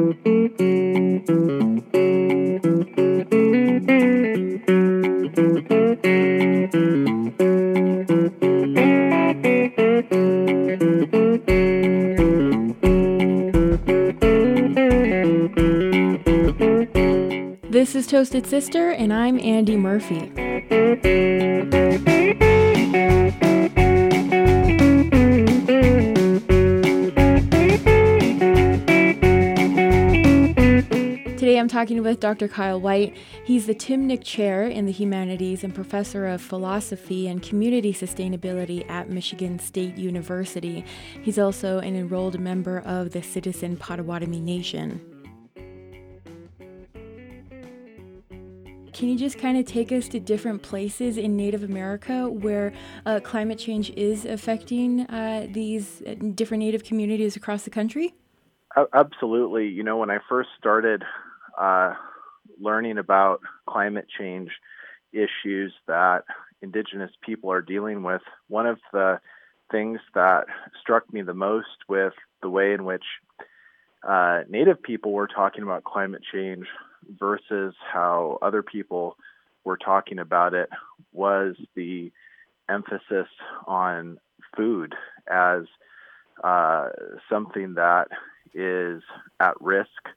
This is Toasted Sister, and I'm Andy Murphy. Talking with Dr. Kyle Whyte. He's the Timnick Chair in the Humanities and Professor of Philosophy and Community Sustainability at Michigan State University. He's also an enrolled member of the Citizen Potawatomi Nation. Can you just kind of take us to different places in Native America where uh, climate change is affecting uh, these uh, different Native communities across the country? Absolutely. You know, when I first started uh, learning about climate change issues that Indigenous people are dealing with, one of the things that struck me the most with the way in which uh, Native people were talking about climate change versus how other people were talking about it was the emphasis on food as uh, something that is at risk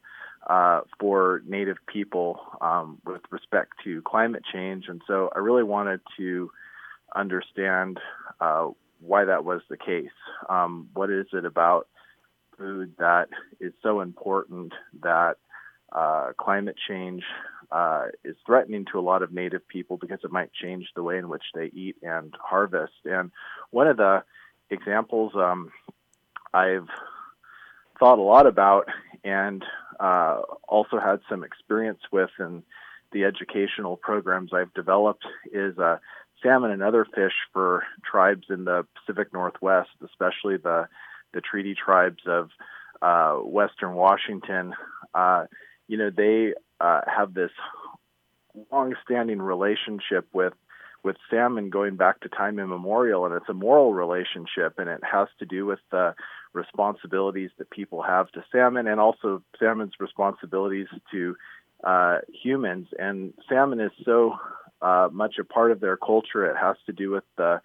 uh, for Native people um, with respect to climate change. And so I really wanted to understand uh, why that was the case. Um, what is it about food that is so important that uh, climate change uh, is threatening to a lot of native people because it might change the way in which they eat and harvest. And one of the examples um, I've thought a lot about and uh, also had some experience with in the educational programs I've developed is uh, salmon and other fish for tribes in the Pacific Northwest, especially the the treaty tribes of uh, Western Washington. Uh, you know, they uh, have this long-standing relationship with with salmon going back to time immemorial, and it's a moral relationship, and it has to do with the responsibilities that people have to salmon, and also salmon's responsibilities to uh, humans. And salmon is so uh, much a part of their culture; it has to do with the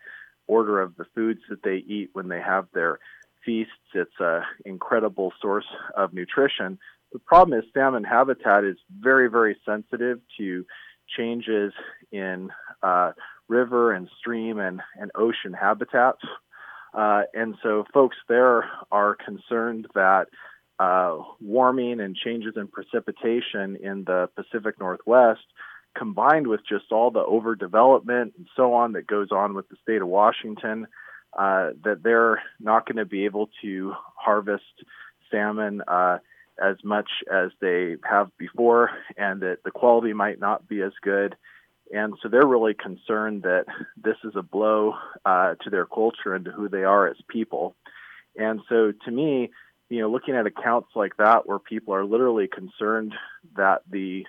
order of the foods that they eat when they have their feasts. It's an incredible source of nutrition. The problem is salmon habitat is very, very sensitive to changes in uh, river and stream and, and ocean habitats. Uh, and so folks there are concerned that uh, warming and changes in precipitation in the Pacific Northwest, combined with just all the overdevelopment and so on that goes on with the state of Washington, uh, that they're not going to be able to harvest salmon uh, as much as they have before, and that the quality might not be as good. And so they're really concerned that this is a blow uh, to their culture and to who they are as people. And so to me, you know, looking at accounts like that where people are literally concerned that the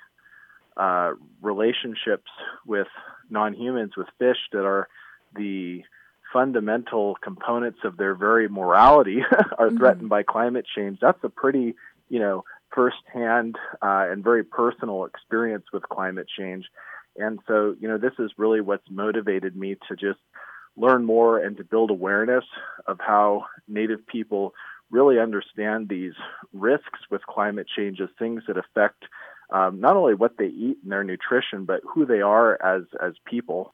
uh, relationships with non-humans, with fish that are the fundamental components of their very morality are mm-hmm. threatened by climate change. That's a pretty, you know, firsthand uh, and very personal experience with climate change. And so, you know, this is really what's motivated me to just learn more and to build awareness of how Native people really understand these risks with climate change as things that affect um, not only what they eat and their nutrition, but who they are as as people.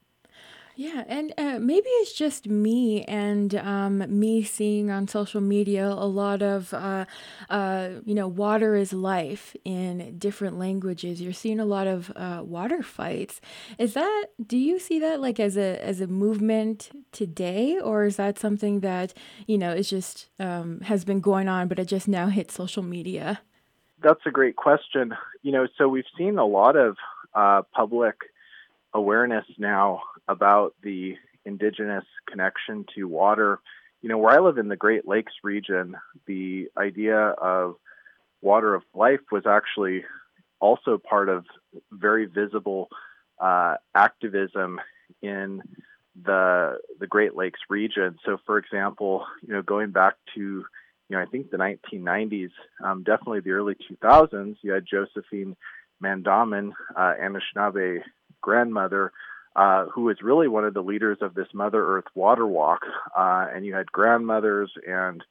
Yeah, and uh, maybe it's just me and um, me seeing on social media a lot of, uh, uh, you know, water is life in different languages. You're seeing a lot of uh, water fights. Is that? Do you see that like as a as a movement today, or is that something that you know is just um, has been going on, but it just now hit social media? That's a great question. You know, so we've seen a lot of uh, public awareness now about the indigenous connection to water. You know, where I live in the Great Lakes region, the idea of water of life was actually also part of very visible uh, activism in the the Great Lakes region. So, for example, you know, going back to you know, I think the 1990s, um, definitely the early 2000s, you had Josephine Mandamin, uh, Anishinaabe grandmother, uh, who was really one of the leaders of this Mother Earth Water Walk. Uh, and you had grandmothers and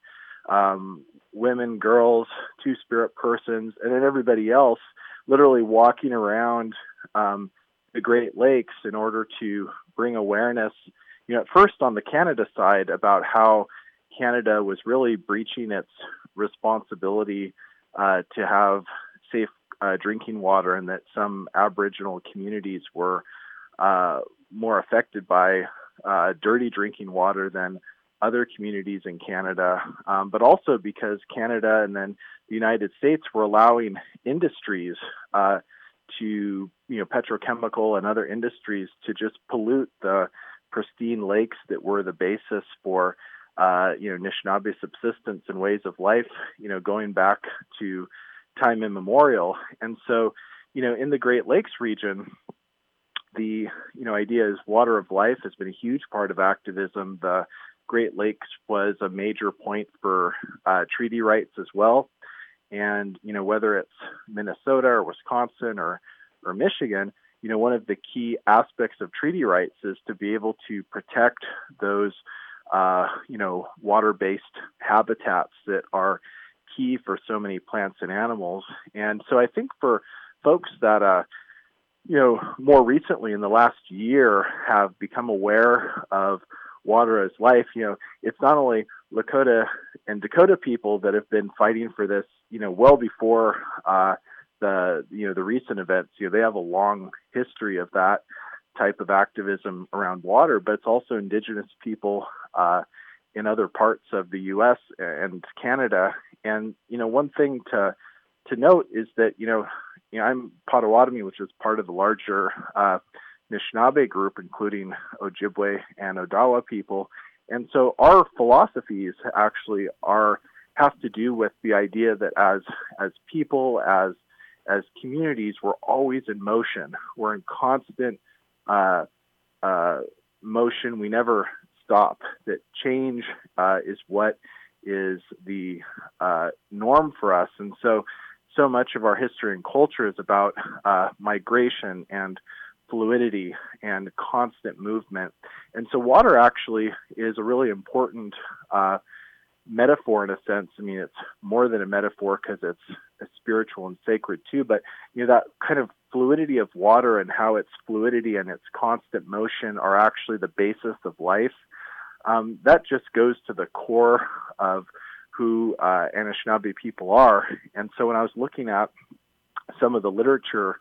um, women, girls, two spirit persons, and then everybody else literally walking around um, the Great Lakes in order to bring awareness, you know, at first on the Canada side about how Canada was really breaching its responsibility uh, to have safe uh, drinking water and that some Aboriginal communities were uh, more affected by uh, dirty drinking water than other communities in Canada, um, but also because Canada and then the United States were allowing industries uh, to, you know, petrochemical and other industries to just pollute the pristine lakes that were the basis for, uh, you know, Anishinaabe subsistence and ways of life, you know, going back to time immemorial. And so, you know, in the Great Lakes region, the you know idea is water of life has been a huge part of activism. The Great Lakes was a major point for uh, treaty rights as well. And you know whether it's Minnesota or Wisconsin or or Michigan, you know one of the key aspects of treaty rights is to be able to protect those uh, you know water-based habitats that are key for so many plants and animals. And so I think for folks that uh, you know more recently in the last year have become aware of water as life, you know, it's not only Lakota and Dakota people that have been fighting for this, you know, well before uh, the you know the recent events. You know, they have a long history of that type of activism around water, but it's also Indigenous people uh, in other parts of the U.S. and Canada. And you know, one thing to to note is that you know, you know, I'm Potawatomi, which is part of the larger uh, Anishinaabe group, including Ojibwe and Odawa people. And so our philosophies actually are have to do with the idea that as as people, as as communities, we're always in motion. We're in constant uh, uh, motion. We never stop. That change uh, is what is the uh, norm for us. And so, so much of our history and culture is about uh, migration and fluidity and constant movement. And so, water actually is a really important uh, metaphor in a sense. I mean, it's more than a metaphor because it's spiritual and sacred too. But you know that kind of fluidity of water and how its fluidity and its constant motion are actually the basis of life. Um, that just goes to the core of who uh, Anishinaabe people are. And so when I was looking at some of the literature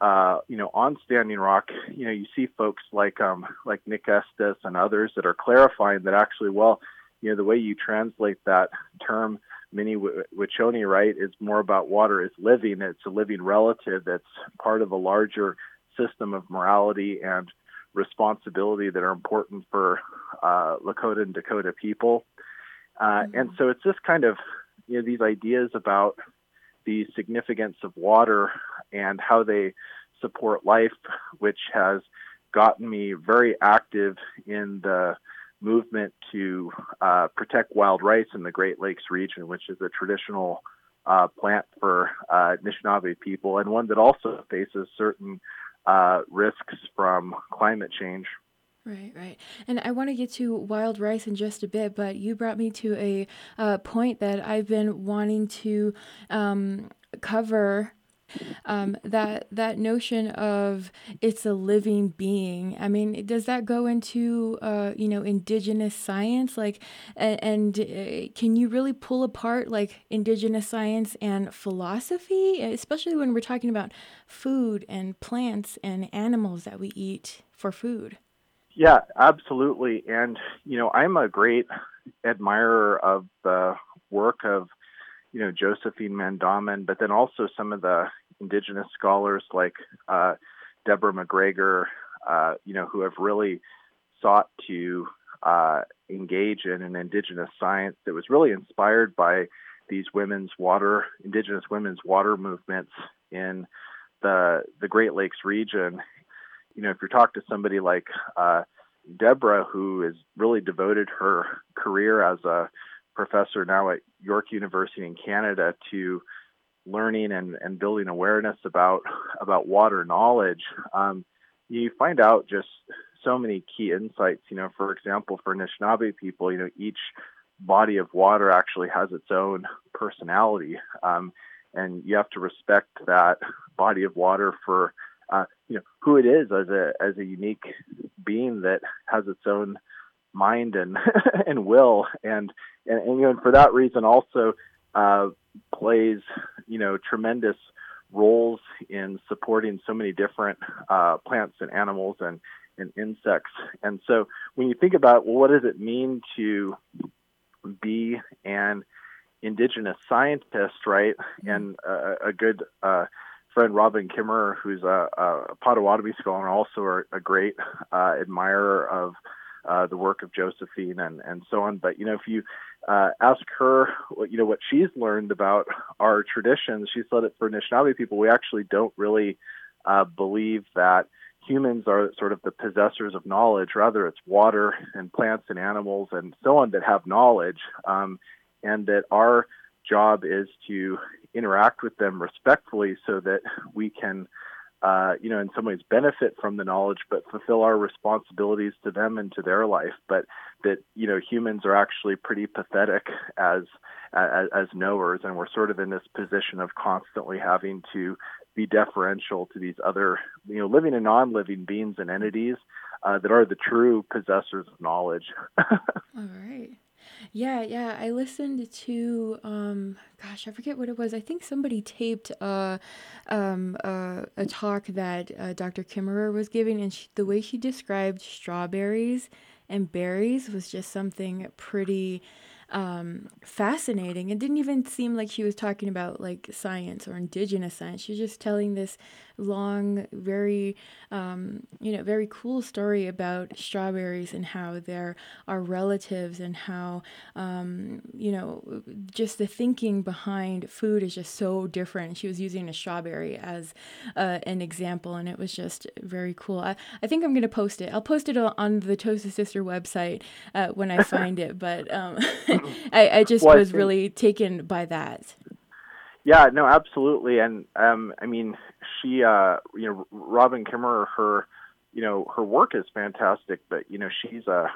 uh, you know, on Standing Rock, you know, you see folks like um, like Nick Estes and others that are clarifying that actually, well, you know, the way you translate that term Mni Wiconi, right, is more about water is living. It's a living relative that's part of a larger system of morality and responsibility that are important for uh, Lakota and Dakota people. Uh, mm-hmm. And so it's just kind of, you know, these ideas about the significance of water and how they support life, which has gotten me very active in the movement to uh, protect wild rice in the Great Lakes region, which is a traditional uh, plant for uh, Anishinaabe people and one that also faces certain uh, risks from climate change. Right, right. And I want to get to wild rice in just a bit, but you brought me to a uh, point that I've been wanting to um, cover um, that that notion of it's a living being. I mean, does that go into uh, you know indigenous science? Like, and, and uh, can you really pull apart like indigenous science and philosophy, especially when we're talking about food and plants and animals that we eat for food? Yeah, absolutely. And you know, I'm a great admirer of the work of you know Josephine Mandamin, but then also some of the indigenous scholars like uh, Deborah McGregor, uh, you know, who have really sought to uh, engage in an indigenous science that was really inspired by these women's water, indigenous women's water movements in the the Great Lakes region. You know, if you talk to somebody like uh, Deborah, who has really devoted her career as a professor now at York University in Canada to learning and, and building awareness about about water knowledge, um, you find out just so many key insights. You know, for example, for Anishinaabe people, you know, each body of water actually has its own personality, um, and you have to respect that body of water for uh, you know who it is as a as a unique being that has its own mind and and will. And, and and you know for that reason also uh, plays you know tremendous roles in supporting so many different uh, plants and animals and and insects. And so when you think about well, what does it mean to be an indigenous scientist right? Mm-hmm. and a, a good uh, friend Robin Kimmerer, who's a, a Potawatomi scholar and also a, a great uh, admirer of uh, the work of Josephine and, and so on. But you know, if you uh, ask her, what, you know, what she's learned about our traditions, she said that for Anishinaabe people, we actually don't really uh, believe that humans are sort of the possessors of knowledge. Rather, it's water and plants and animals and so on that have knowledge, um, and that our job is to interact with them respectfully so that we can uh, you know, in some ways benefit from the knowledge, but fulfill our responsibilities to them and to their life. But that you know, humans are actually pretty pathetic as as, as knowers, and we're sort of in this position of constantly having to be deferential to these other, you know, living and non-living beings and entities uh, that are the true possessors of knowledge. All right. Yeah, yeah. I listened to um gosh, I forget what it was. I think somebody taped uh um uh, a talk that uh, Dr. Kimmerer was giving and she, the way she described strawberries and berries was just something pretty um, fascinating. It didn't even seem like she was talking about like science or indigenous science. She was just telling this long, very, um, you know, very cool story about strawberries and how they're our relatives and how, um, you know, just the thinking behind food is just so different. She was using a strawberry as uh, an example, and it was just very cool. I, I think I'm going to post it. I'll post it on the Toasted Sister website uh, when I find it, but um, I, I just well, was I really taken by that. Yeah, no, absolutely, and um, I mean, she, uh, you know, Robin Kimmerer, her, you know, her work is fantastic, but you know, she's a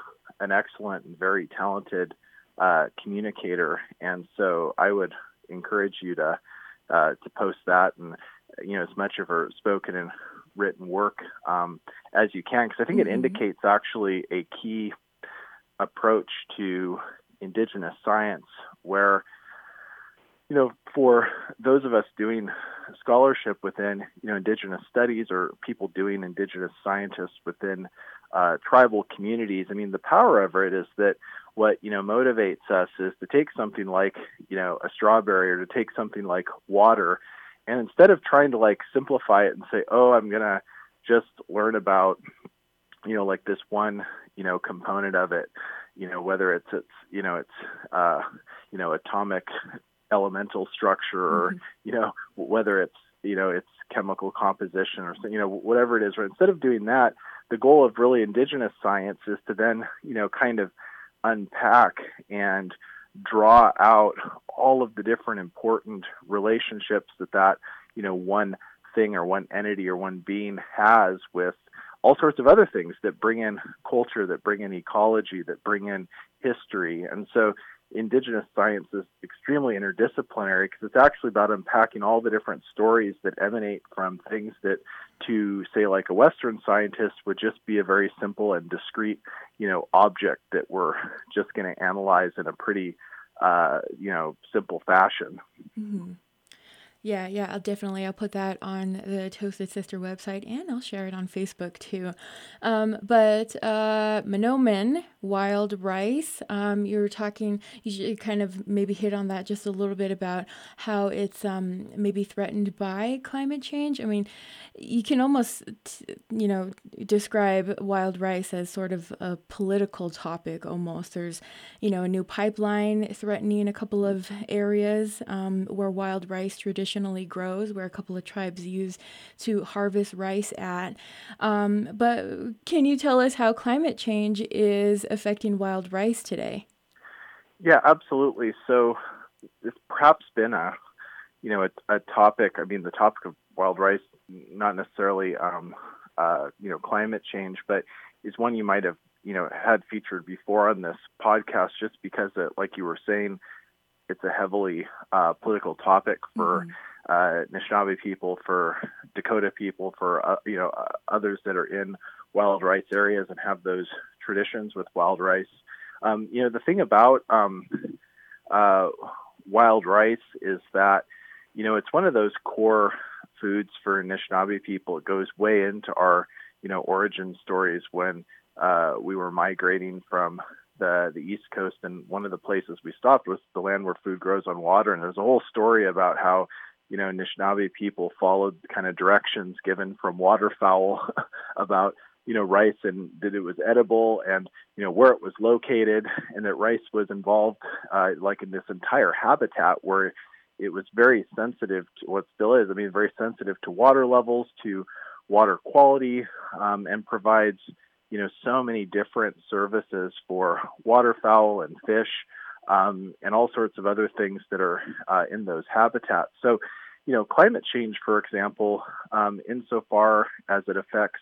an excellent and very talented uh, communicator, and so I would encourage you to uh, to post that and you know as much of her spoken and written work um, as you can, because I think mm-hmm. it indicates actually a key approach to indigenous science where you know, for those of us doing scholarship within, you know, indigenous studies or people doing indigenous scientists within uh, tribal communities, I mean, the power of it is that what, you know, motivates us is to take something like, you know, a strawberry or to take something like water. And instead of trying to like simplify it and say, oh, I'm going to just learn about, you know, like this one, you know, component of it, you know, whether it's, it's, you know, it's, uh, you know, atomic elemental structure or mm-hmm. you know whether it's you know it's chemical composition or you know whatever it is right instead of doing that the goal of really indigenous science is to then you know kind of unpack and draw out all of the different important relationships that that you know one thing or one entity or one being has with all sorts of other things that bring in culture that bring in ecology that bring in history and so indigenous science is extremely interdisciplinary because it's actually about unpacking all the different stories that emanate from things that to say like a western scientist would just be a very simple and discrete you know object that we're just going to analyze in a pretty uh, you know simple fashion mm-hmm. Yeah, yeah, I'll definitely I'll put that on the Toasted Sister website and I'll share it on Facebook too. Um, but uh, wild rice, um, you were talking, you kind of maybe hit on that just a little bit about how it's um, maybe threatened by climate change. I mean, you can almost you know describe wild rice as sort of a political topic almost. There's you know a new pipeline threatening a couple of areas um, where wild rice traditionally traditionally grows, where a couple of tribes use to harvest rice at. Um, but can you tell us how climate change is affecting wild rice today? Yeah, absolutely. So it's perhaps been a, you know, a, a topic. I mean, the topic of wild rice, not necessarily, um, uh, you know, climate change, but is one you might have, you know, had featured before on this podcast, just because, it, like you were saying, it's a heavily uh, political topic for. Mm-hmm. Uh, Anishinaabe people, for Dakota people, for uh, you know uh, others that are in wild rice areas and have those traditions with wild rice. Um, you know, the thing about um, uh, wild rice is that, you know, it's one of those core foods for Anishinaabe people. It goes way into our, you know, origin stories when uh, we were migrating from the the East Coast, and one of the places we stopped was the land where food grows on water. And there's a whole story about how you know Anishinaabe people followed kind of directions given from waterfowl about you know rice and that it was edible and you know where it was located and that rice was involved uh, like in this entire habitat where it was very sensitive to what still is i mean very sensitive to water levels to water quality um, and provides you know so many different services for waterfowl and fish um, and all sorts of other things that are uh, in those habitats so you know climate change for example um, insofar as it affects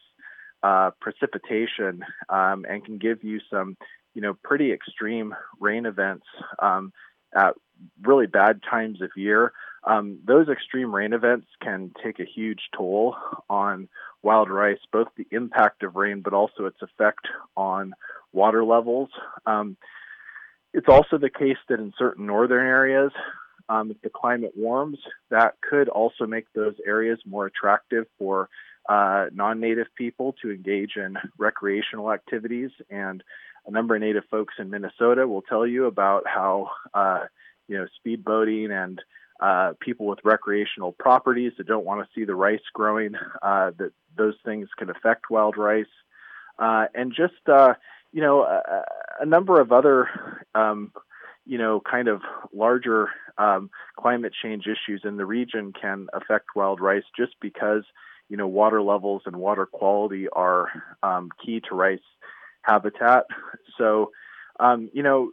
uh, precipitation um, and can give you some, you know, pretty extreme rain events um, at really bad times of year. Um, those extreme rain events can take a huge toll on wild rice, both the impact of rain, but also its effect on water levels. Um, it's also the case that in certain northern areas, um, if the climate warms, that could also make those areas more attractive for uh, non native people to engage in recreational activities. And a number of native folks in Minnesota will tell you about how, uh, you know, speedboating and uh, people with recreational properties that don't want to see the rice growing, uh, that those things can affect wild rice. Uh, and just, uh, you know, a, a, number of other, um, you know, kind of larger um, climate change issues in the region can affect wild rice just because you know, water levels and water quality are um, key to rice habitat. So, um, you know,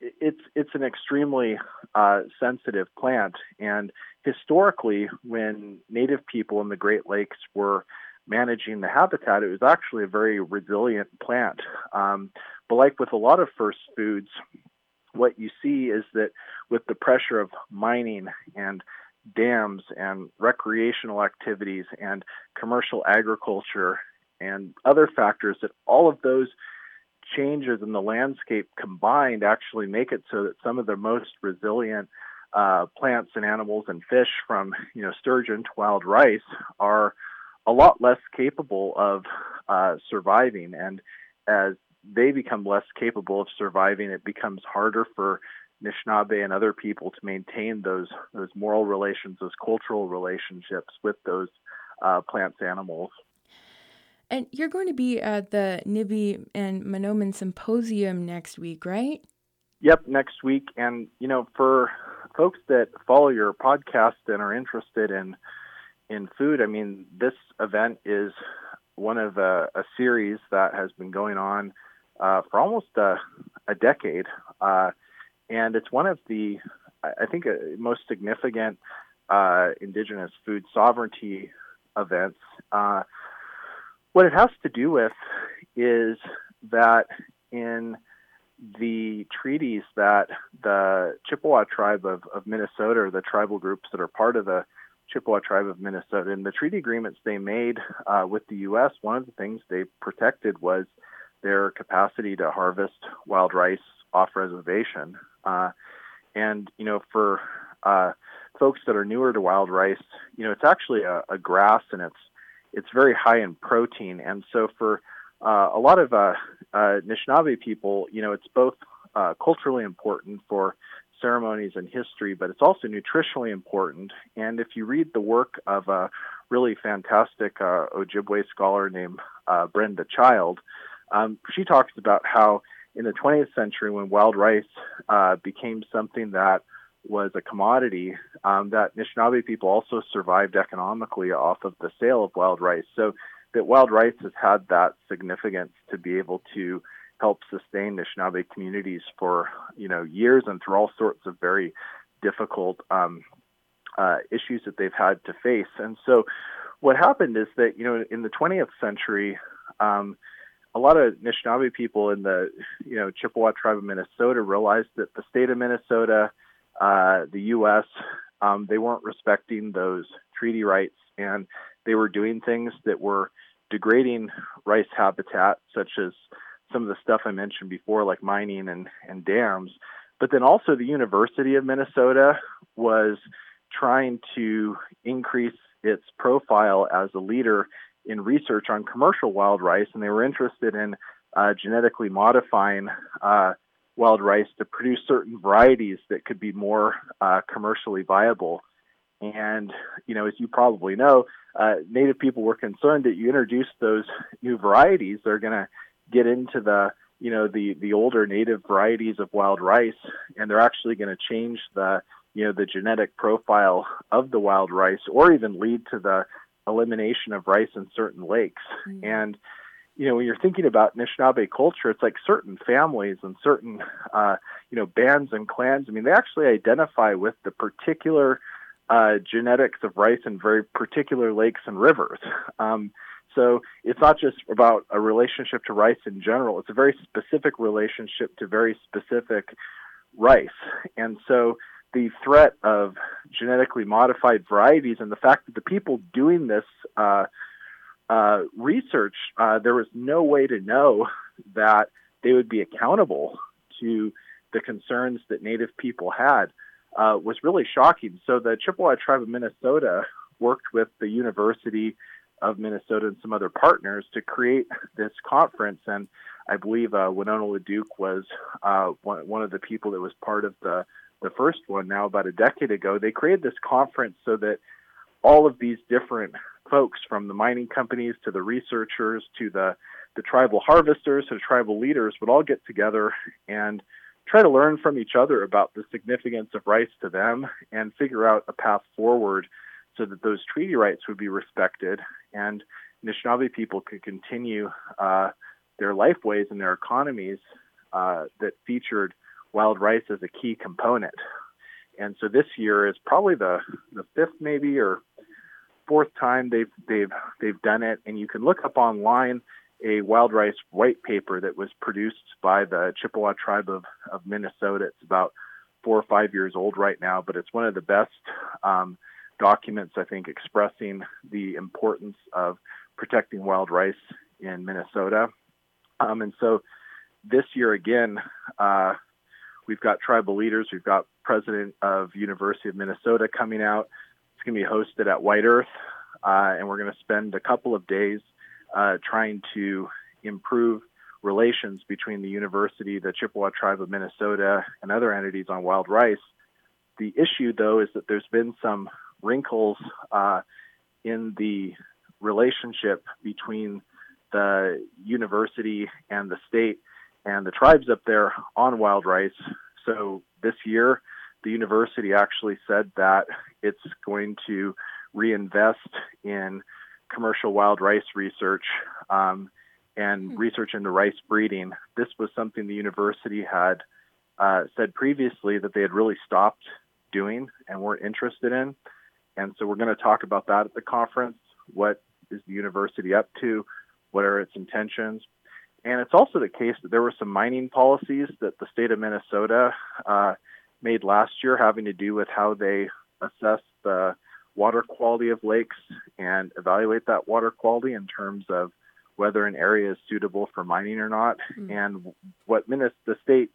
it's it's an extremely uh, sensitive plant, and historically, when native people in the Great Lakes were managing the habitat, it was actually a very resilient plant. Um, but like with a lot of first foods, what you see is that with the pressure of mining and dams and recreational activities and commercial agriculture and other factors that all of those changes in the landscape combined actually make it so that some of the most resilient uh, plants and animals and fish from you know sturgeon to wild rice are a lot less capable of uh, surviving and as they become less capable of surviving it becomes harder for Anishinaabe and other people to maintain those those moral relations, those cultural relationships with those uh, plants, animals. And you're going to be at the Nibi and Manoomin Symposium next week, right? Yep, next week. And you know, for folks that follow your podcast and are interested in in food, I mean, this event is one of a, a series that has been going on uh, for almost a, a decade. Uh, and it's one of the, I think, uh, most significant uh, indigenous food sovereignty events. What it has to do with is that in the treaties that the Chippewa tribe of, of Minnesota, or the tribal groups that are part of the Chippewa tribe of Minnesota, and the treaty agreements they made uh, with the U.S., one of the things they protected was their capacity to harvest wild rice off reservation. Uh, and you know, for uh, folks that are newer to wild rice, you know, it's actually a, a grass and it's it's very high in protein. And so for uh, a lot of uh, uh, Anishinaabe people, you know, it's both uh, culturally important for ceremonies and history, but it's also nutritionally important. And if you read the work of a really fantastic uh, Ojibwe scholar named uh, Brenda Child, um, she talks about how in the 20th century, when wild rice uh, became something that was a commodity, um, that Anishinaabe people also survived economically off of the sale of wild rice. So that wild rice has had that significance to be able to help sustain Anishinaabe communities for you know years and through all sorts of very difficult um, uh, issues that they've had to face. And so, what happened is that you know in the 20th century, um, a lot of Anishinaabe people in the you know Chippewa tribe of Minnesota realized that the state of Minnesota, uh, the U.S., um, they weren't respecting those treaty rights, and they were doing things that were degrading rice habitat, such as some of the stuff I mentioned before, like mining and, and dams. But then also the University of Minnesota was trying to increase its profile as a leader in research on commercial wild rice, and they were interested in uh, genetically modifying uh, wild rice to produce certain varieties that could be more uh, commercially viable. And, you know, as you probably know, uh, Native people were concerned that you introduce those new varieties, they're going to get into the, you know, the, the older native varieties of wild rice, and they're actually going to change the, you know, the genetic profile of the wild rice or even lead to the elimination of rice in certain lakes. Mm-hmm. And, you know, when you're thinking about Anishinaabe culture, it's like certain families and certain, uh, you know, bands and clans. I mean, they actually identify with the particular uh, genetics of rice in very particular lakes and rivers. Um, so it's not just about a relationship to rice in general. It's a very specific relationship to very specific rice. And so the threat of genetically modified varieties and the fact that the people doing this uh, uh, research, uh, there was no way to know that they would be accountable to the concerns that Native people had uh, was really shocking. So the Chippewa Tribe of Minnesota worked with the University of Minnesota and some other partners to create this conference. And I believe uh, Winona LaDuke was uh, one, one of the people that was part of the the first one now about a decade ago, they created this conference so that all of these different folks from the mining companies to the researchers to the, the tribal harvesters to tribal leaders would all get together and try to learn from each other about the significance of rights to them and figure out a path forward so that those treaty rights would be respected and Anishinaabe people could continue uh, their lifeways and their economies uh, that featured wild rice as a key component. And so this year is probably the, the fifth maybe or fourth time they've they've they've done it. And you can look up online a wild rice white paper that was produced by the Chippewa tribe of, of Minnesota. It's about four or five years old right now, but it's one of the best um, documents, I think, expressing the importance of protecting wild rice in Minnesota. Um, and so this year again, uh, We've got tribal leaders. We've got president of University of Minnesota coming out. It's going to be hosted at White Earth, uh, and we're going to spend a couple of days uh, trying to improve relations between the university, the Chippewa Tribe of Minnesota, and other entities on wild rice. The issue, though, is that there's been some wrinkles uh, in the relationship between the university and the state and the tribes up there on wild rice. So this year, the university actually said that it's going to reinvest in commercial wild rice research um, and hmm. research into rice breeding. This was something the university had uh, said previously that they had really stopped doing and weren't interested in. And so we're going to talk about that at the conference. What is the university up to? What are its intentions? And it's also the case that there were some mining policies that the state of Minnesota uh, made last year having to do with how they assess the water quality of lakes and evaluate that water quality in terms of whether an area is suitable for mining or not. Mm-hmm. And what the state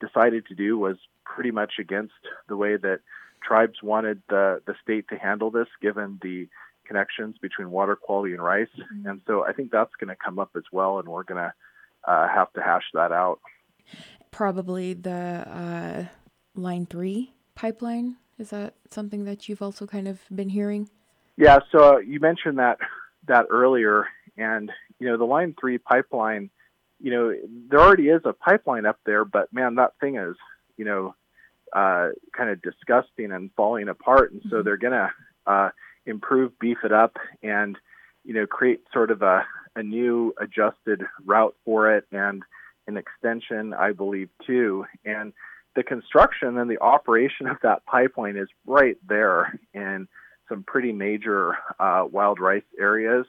decided to do was pretty much against the way that tribes wanted the, the state to handle this, given the connections between water quality and rice. Mm-hmm. And so I think that's going to come up as well, and we're going to uh, have to hash that out. Probably the uh, Line 3 pipeline. Is that something that you've also kind of been hearing? Yeah, so uh, you mentioned that that earlier, and you know the Line Three pipeline. You know there already is a pipeline up there, but man, that thing is you know uh, kind of disgusting and falling apart, and so mm-hmm. they're gonna uh, improve, beef it up, and you know create sort of a, a new adjusted route for it and an extension, I believe, too. And the construction and the operation of that pipeline is right there in some pretty major uh, wild rice areas.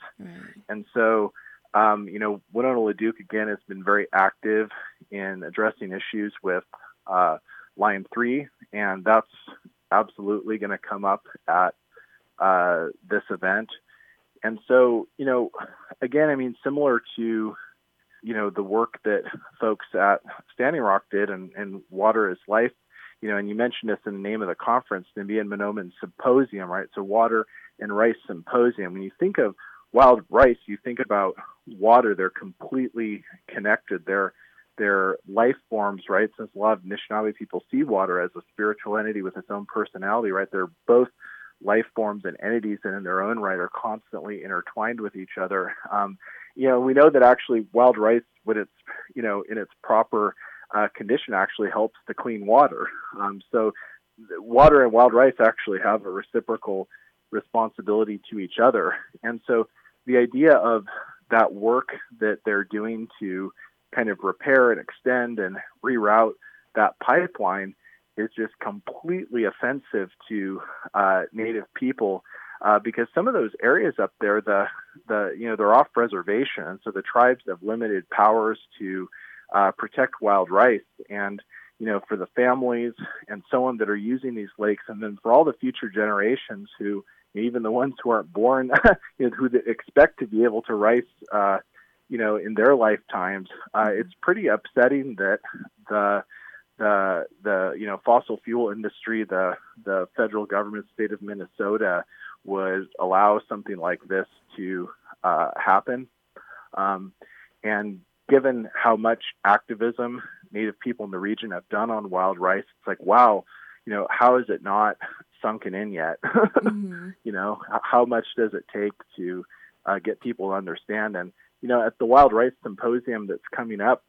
And so, um, you know, Winona LaDuke again has been very active in addressing issues with uh, Line 3, and that's absolutely going to come up at uh, this event. And so, you know, again, I mean, similar to, you know, the work that folks at Standing Rock did and, and Water is Life, you know, and you mentioned this in the name of the conference, the Nibi and Manoomin Symposium, right? So Water and Rice Symposium. When you think of wild rice, you think about water. They're completely connected. They're they're life forms, right? Since a lot of Anishinaabe people see water as a spiritual entity with its own personality, right? They're both life forms and entities that in their own right are constantly intertwined with each other. Um, you know, we know that actually wild rice, when it's, you know, in its proper uh, condition, actually helps to clean water. Um, so water and wild rice actually have a reciprocal responsibility to each other. And so the idea of that work that they're doing to kind of repair and extend and reroute that pipeline is just completely offensive to uh, Native people uh, because some of those areas up there, the the you know they're off reservation, so the tribes have limited powers to uh, protect wild rice, and you know for the families and so on that are using these lakes, and then for all the future generations who even the ones who aren't born, you know, who expect to be able to rice. Uh, you know, in their lifetimes, uh, it's pretty upsetting that the the the you know fossil fuel industry, the the federal government, state of Minnesota, would allow something like this to uh, happen. Um, and given how much activism Native people in the region have done on wild rice, it's like wow, you know, how is it not sunken in yet? mm-hmm. You know, how much does it take to uh, get people to understand? And you know, at the Wild Rice Symposium that's coming up,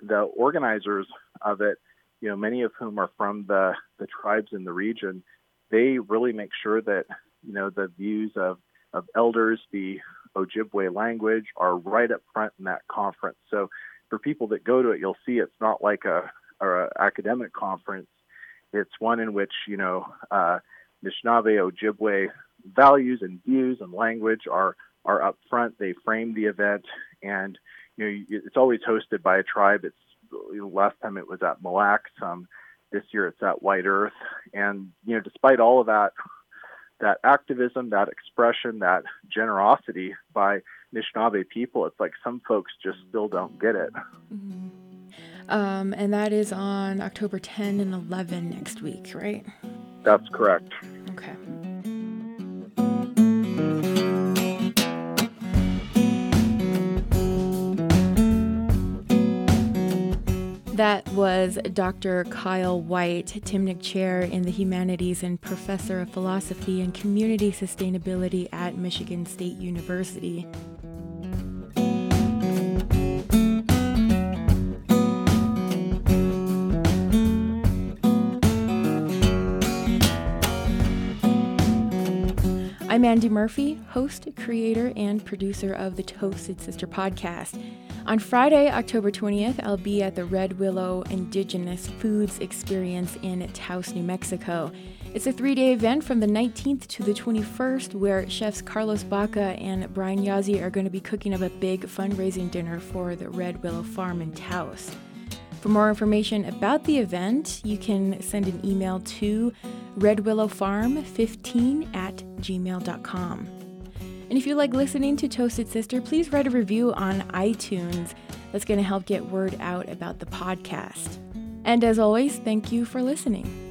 the organizers of it you know, many of whom are from the, the tribes in the region, they really make sure that, you know, the views of, of elders, the Ojibwe language are right up front in that conference. So for people that go to it, you'll see it's not like a, a academic conference. It's one in which, you know, uh, Ojibwe values and views and language are, are up front. They frame the event and, you know, it's always hosted by a tribe. It's last time it was at Mille Lacs. Um, this year it's at White Earth. And, you know, despite all of that, that activism, that expression, that generosity by Anishinaabe people, it's like some folks just still don't get it. Mm-hmm. Um, and that is on October 10 and 11 next week, right? That's correct. Okay. That was Dr. Kyle Whyte, Timnick Chair in the Humanities and Professor of Philosophy and Community Sustainability at Michigan State University. I'm Andy Murphy, host, creator, and producer of the Toasted Sister podcast. On Friday, October 20th, I'll be at the Red Willow Indigenous Foods Experience in Taos, New Mexico. It's a three day event from the 19th to the 21st where chefs Carlos Baca and Brian Yazzie are going to be cooking up a big fundraising dinner for the Red Willow Farm in Taos. For more information about the event, you can send an email to redwillowfarm15 at gmail.com. And if you like listening to Toasted Sister, please write a review on iTunes. That's going to help get word out about the podcast. And as always, thank you for listening.